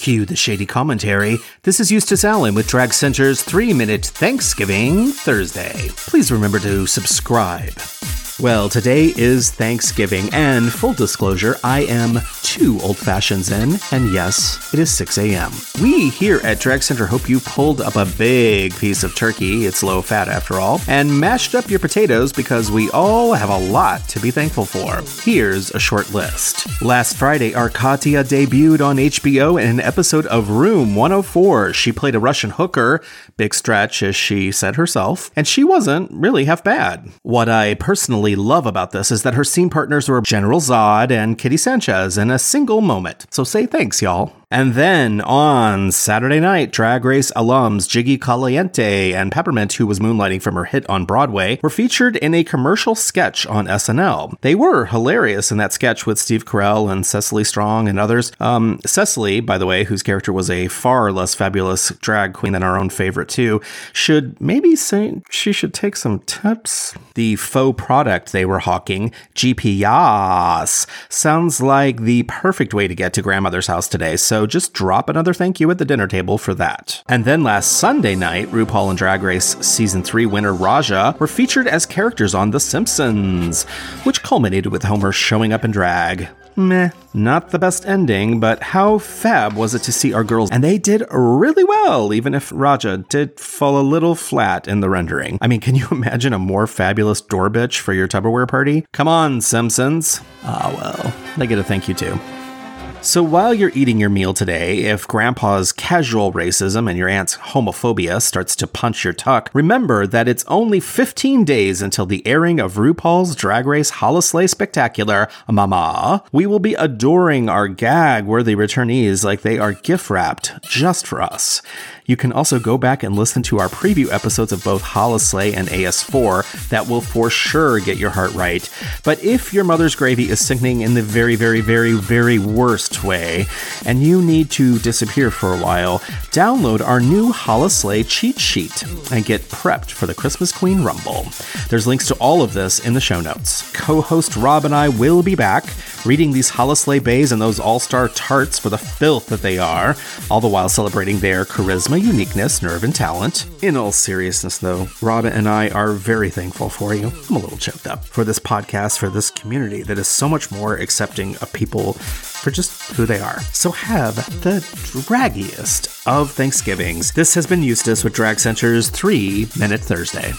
Cue the shady commentary. This is Eustace Allen with Drag Center's 3 Minute Thanksgiving Thursday. Please remember to subscribe. Well, today is Thanksgiving, and full disclosure, I am two old fashions in, and yes, it is 6 a.m. We here at Drag Center hope you pulled up a big piece of turkey, it's low fat after all, and mashed up your potatoes because we all have a lot to be thankful for. Here's a short list. Last Friday, Arcadia debuted on HBO in an episode of Room 104. She played a Russian hooker, big stretch as she said herself, and she wasn't really half bad. What I personally love about this is that her scene partners were General Zod and Kitty Sanchez in a single moment. So say thanks, y'all. And then on Saturday night, Drag Race alums Jiggly Caliente and Peppermint, who was moonlighting from her hit on Broadway, were featured in a commercial sketch on SNL. They were hilarious in that sketch with Steve Carell and Cecily Strong and others. Um, Cecily, by the way, whose character was a far less fabulous drag queen than our own favorite too, should maybe say she should take some tips. The faux product they were hawking, GPS, sounds like the perfect way to get to grandmother's house today. So just drop another thank you at the dinner table for that. And then last Sunday night, RuPaul and Drag Race Season 3 winner Raja were featured as characters on The Simpsons, which culminated with Homer showing up in drag. Meh, not the best ending, but how fab was it to see our girls? And they did really well, even if Raja did fall a little flat in the rendering. I mean, can you imagine a more fabulous door bitch for your Tupperware party? Come on, Simpsons. Ah, well, they get a thank you too. So while you're eating your meal today, if grandpa's casual racism and your aunt's homophobia starts to punch your tuck, remember that it's only 15 days until the airing of RuPaul's Drag Race Holi-slay Spectacular, Mama. We will be adoring our gag-worthy returnees like they are gift-wrapped just for us. You can also go back and listen to our preview episodes of both Holi-slay and AS4 that will for sure get your heart right. But if your mother's gravy is sickening in the very, very, very, very worst way, and you need to disappear for a while, download our new Holi-slay cheat sheet and get prepped for the Christmas Queen Rumble. There's links to all of this in the show notes. Co host Rob and I will be back reading these Holi-slay bays and those all star tarts for the filth that they are, all the while celebrating their charisma uniqueness, nerve, and talent. In all seriousness, though, Rob and I are very thankful for you. I'm a little choked up for this podcast, for this community that is so much more accepting of people for just who they are. So have the draggiest of Thanksgivings. This has been Eustace with Drag Center's 3 Minute Thursday.